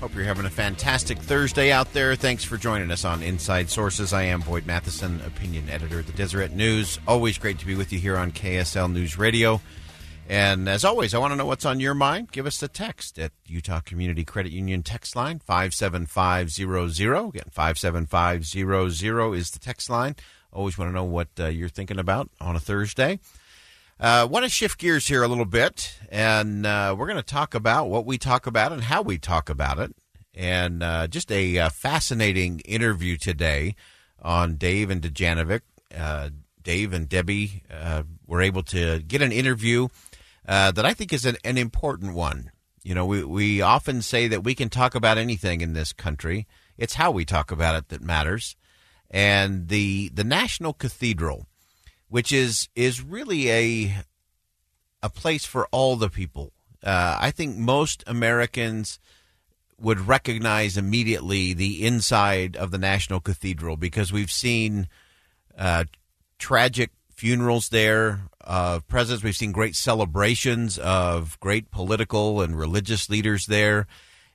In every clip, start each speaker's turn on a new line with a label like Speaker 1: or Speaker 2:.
Speaker 1: Hope you're having a fantastic Thursday out there. Thanks for joining us on Inside Sources. I am Boyd Matheson, opinion editor at the Deseret News. Always great to be with you here on KSL News Radio. And as always, I want to know what's on your mind. Give us a text at Utah Community Credit Union text line 57500. Again, 57500 is the text line. Always want to know what uh, you're thinking about on a Thursday. Uh, want to shift gears here a little bit, and uh, we're going to talk about what we talk about and how we talk about it. And uh, just a uh, fascinating interview today on Dave and Dujanovic. Uh, Dave and Debbie uh, were able to get an interview that I think is an, an important one. You know, we, we often say that we can talk about anything in this country. It's how we talk about it that matters and the the National Cathedral, which is is really a a place for all the people. Uh, I think most Americans would recognize immediately the inside of the National Cathedral because we've seen uh, tragic funerals there of presidents. We've seen great celebrations of great political and religious leaders there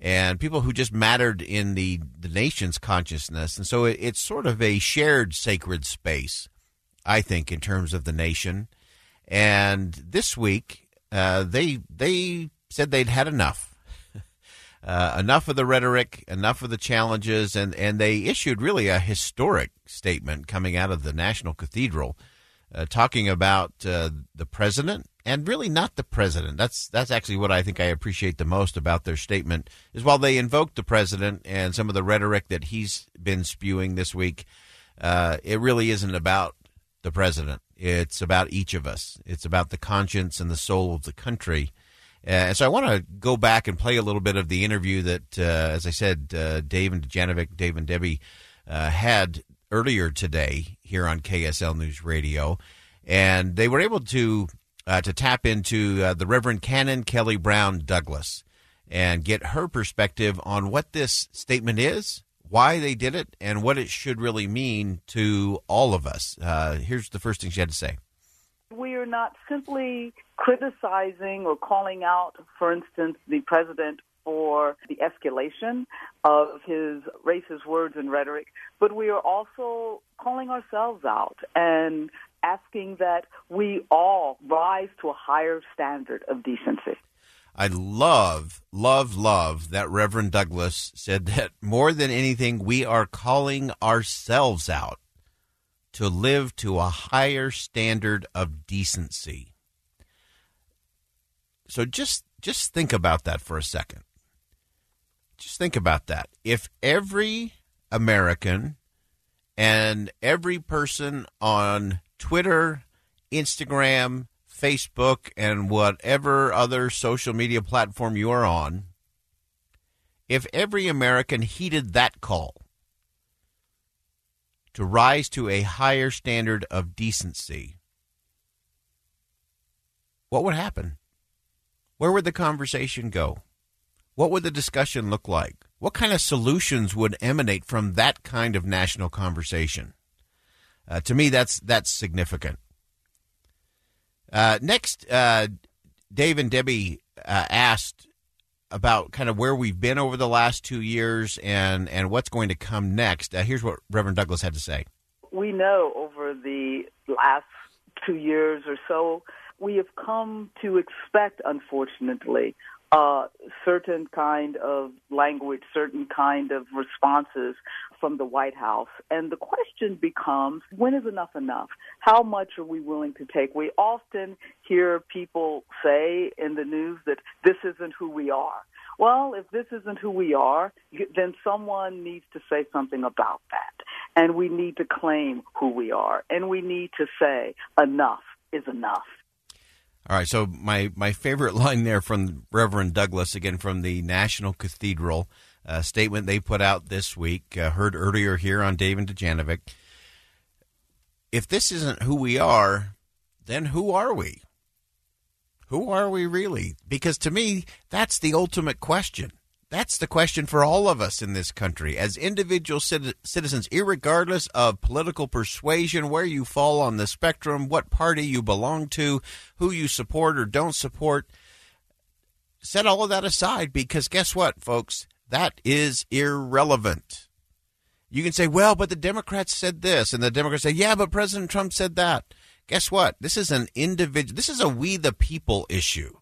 Speaker 1: and people who just mattered in the, the nation's consciousness. And so it, it's sort of a shared sacred space, I think, in terms of the nation. And this week, uh, they they said they'd had enough. Uh, enough of the rhetoric, enough of the challenges, and, and they issued really a historic statement coming out of the National Cathedral, uh, talking about uh, the president and really not the president. That's that's actually what I think I appreciate the most about their statement is while they invoked the president and some of the rhetoric that he's been spewing this week, uh, it really isn't about the president. It's about each of us. It's about the conscience and the soul of the country. Uh, so I want to go back and play a little bit of the interview that, uh, as I said, uh, Dave and Dujanovic, Dave and Debbie uh, had earlier today here on KSL News Radio, and they were able to uh, to tap into uh, the Reverend Canon Kelly Brown Douglas and get her perspective on what this statement is, why they did it, and what it should really mean to all of us. Uh, here's the first thing she had to say.
Speaker 2: We are not simply criticizing or calling out, for instance, the president for the escalation of his racist words and rhetoric, but we are also calling ourselves out and asking that we all rise to a higher standard of decency.
Speaker 1: I love, love, love that Reverend Douglas said that more than anything, we are calling ourselves out to live to a higher standard of decency. So just just think about that for a second. Just think about that. If every American and every person on Twitter, Instagram, Facebook, and whatever other social media platform you are on, if every American heeded that call to rise to a higher standard of decency, what would happen? Where would the conversation go? What would the discussion look like? What kind of solutions would emanate from that kind of national conversation? Uh, to me, that's that's significant. Uh, next, uh, Dave and Debbie uh, asked about kind of where we've been over the last two years and and what's going to come next. Uh, here's what Reverend Douglas had to say.
Speaker 2: We know over the last two years or so, we have come to expect, unfortunately, uh, certain kind of language, certain kind of responses from the White House. And the question becomes, when is enough enough? How much are we willing to take? We often hear people say in the news that this isn't who we are. Well, if this isn't who we are, then someone needs to say something about that. And we need to claim who we are. And we need to say, enough is enough.
Speaker 1: All right, so my, my favorite line there from Reverend Douglas, again from the National Cathedral uh, statement they put out this week, uh, heard earlier here on Dave and Dujanovic. If this isn't who we are, then who are we? Who are we really? Because to me, that's the ultimate question. That's the question for all of us in this country as individual citizens, regardless of political persuasion, where you fall on the spectrum, what party you belong to, who you support or don't support. Set all of that aside because guess what, folks? That is irrelevant. You can say, well, but the Democrats said this, and the Democrats say, yeah, but President Trump said that. Guess what? This is an individual, this is a we the people issue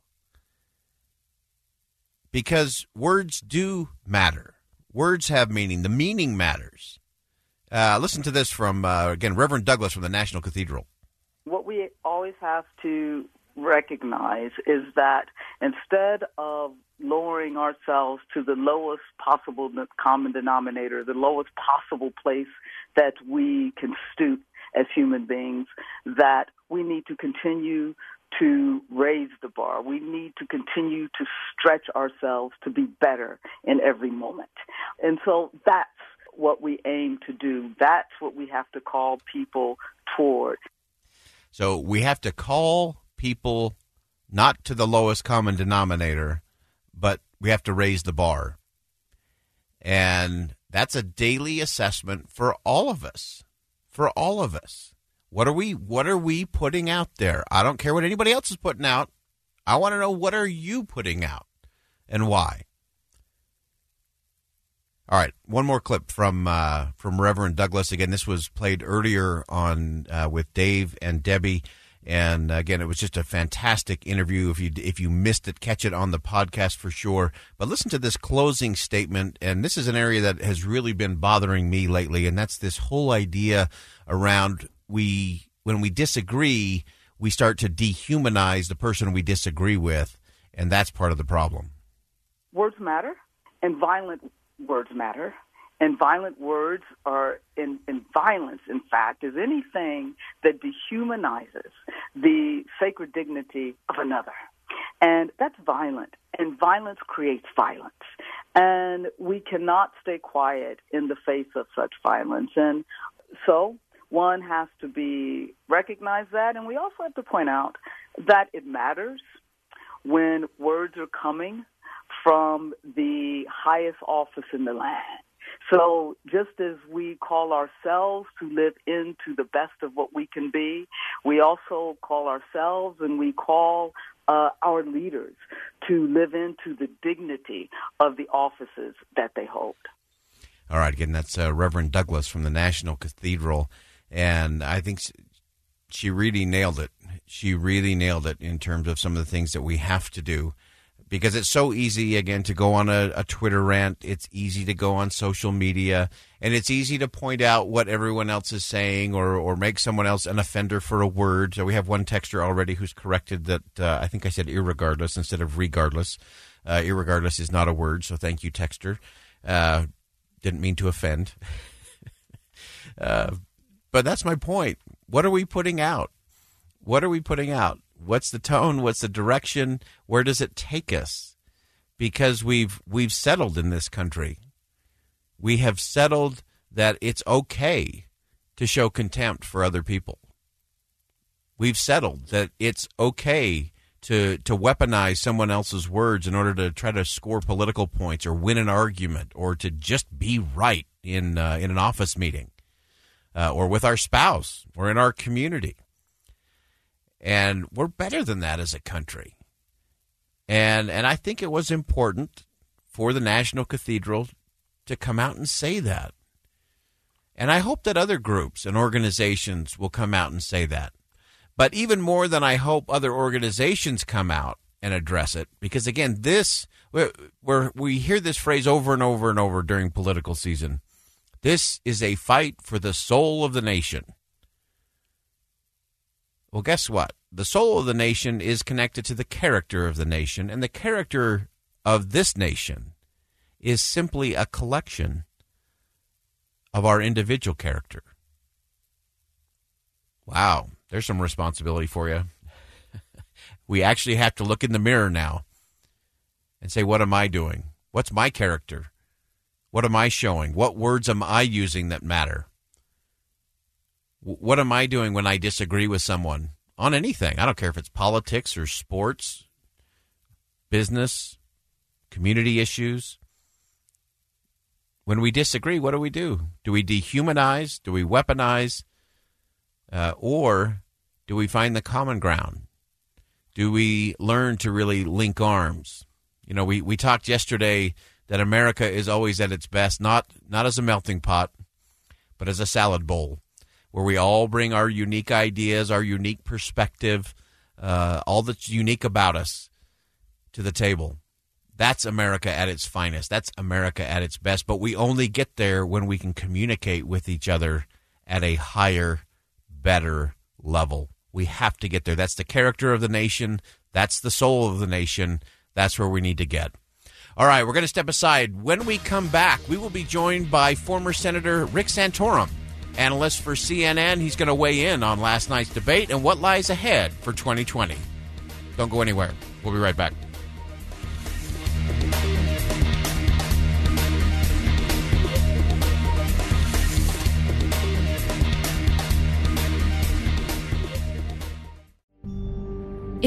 Speaker 1: because words do matter. Words have meaning. The meaning matters. Uh, listen to this from, uh, again, Reverend Douglas from the National Cathedral.
Speaker 2: What we always have to recognize is that instead of lowering ourselves to the lowest possible common denominator, the lowest possible place that we can stoop as human beings, that we need to continue to raise the bar. We need to continue to stretch ourselves to be better in every moment. And so that's what we aim to do. That's what we have to call people toward.
Speaker 1: So we have to call people not to the lowest common denominator, but we have to raise the bar. And that's a daily assessment for all of us. For all of us. What are we what are we putting out there? I don't care what anybody else is putting out. I want to know what are you putting out and why. All right, one more clip from uh, from Reverend Douglas. Again, this was played earlier on uh, with Dave and Debbie, and again, it was just a fantastic interview. If you if you missed it, catch it on the podcast for sure. But listen to this closing statement, and this is an area that has really been bothering me lately, and that's this whole idea around we when we disagree, we start to dehumanize the person we disagree with, and that's part of the problem.
Speaker 2: Words matter, and violent words matter. And violent words are, in, in violence, in fact, is anything that dehumanizes the sacred dignity of another. And that's violent. And violence creates violence. And we cannot stay quiet in the face of such violence. And so one has to be recognize that, and we also have to point out that it matters when words are coming from the highest office in the land. So just as we call ourselves to live into the best of what we can be, we also call ourselves and we call uh, our leaders to live into the dignity of the offices that they hold.
Speaker 1: All right, again, that's uh, Reverend Douglas from the National Cathedral and I think she really nailed it. She really nailed it in terms of some of the things that we have to do because it's so easy again to go on a, a, Twitter rant. It's easy to go on social media, and it's easy to point out what everyone else is saying or or make someone else an offender for a word. So we have one texter already who's corrected that uh, I think I said irregardless instead of regardless. Uh, irregardless is not a word, so thank you, texter. Uh, didn't mean to offend. But that's my point. What are we putting out? What are we putting out? What's the tone? What's the direction? Where does it take us? Because we've we've settled in this country. We have settled that it's okay to show contempt for other people. We've settled that it's okay to to weaponize someone else's words in order to try to score political points or win an argument or to just be right in uh, in an office meeting uh, or with our spouse or in our community. And we're better than that as a country. And and I think it was important for the National Cathedral to come out and say that. And I hope that other groups and organizations will come out and say that. But even more than I hope other organizations come out, and address it because again, this where we hear this phrase over and over and over during political season. This is a fight for the soul of the nation. Well, guess what? The soul of the nation is connected to the character of the nation, and the character of this nation is simply a collection of our individual character. Wow, there's some responsibility for you. we actually have to look in the mirror now and say, What am I doing? What's my character? What am I showing? What words am I using that matter? What am I doing when I disagree with someone on anything? I don't care if it's politics or sports, business, community issues. When we disagree, what do we do? Do we dehumanize? Do we weaponize? Uh, or do we find the common ground? Do we learn to really link arms? You know, we, we talked yesterday that America is always at its best, not not as a melting pot, but as a salad bowl, where we all bring our unique ideas, our unique perspective, uh, all that's unique about us to the table. That's America at its finest. That's America at its best. But we only get there when we can communicate with each other at a higher, better level. We have to get there. That's the character of the nation. That's the soul of the nation. That's where we need to get. All right, we're going to step aside. When we come back, we will be joined by former Senator Rick Santorum, analyst for CNN. He's going to weigh in on last night's debate and what lies ahead for 2020. Don't go anywhere. We'll be right back.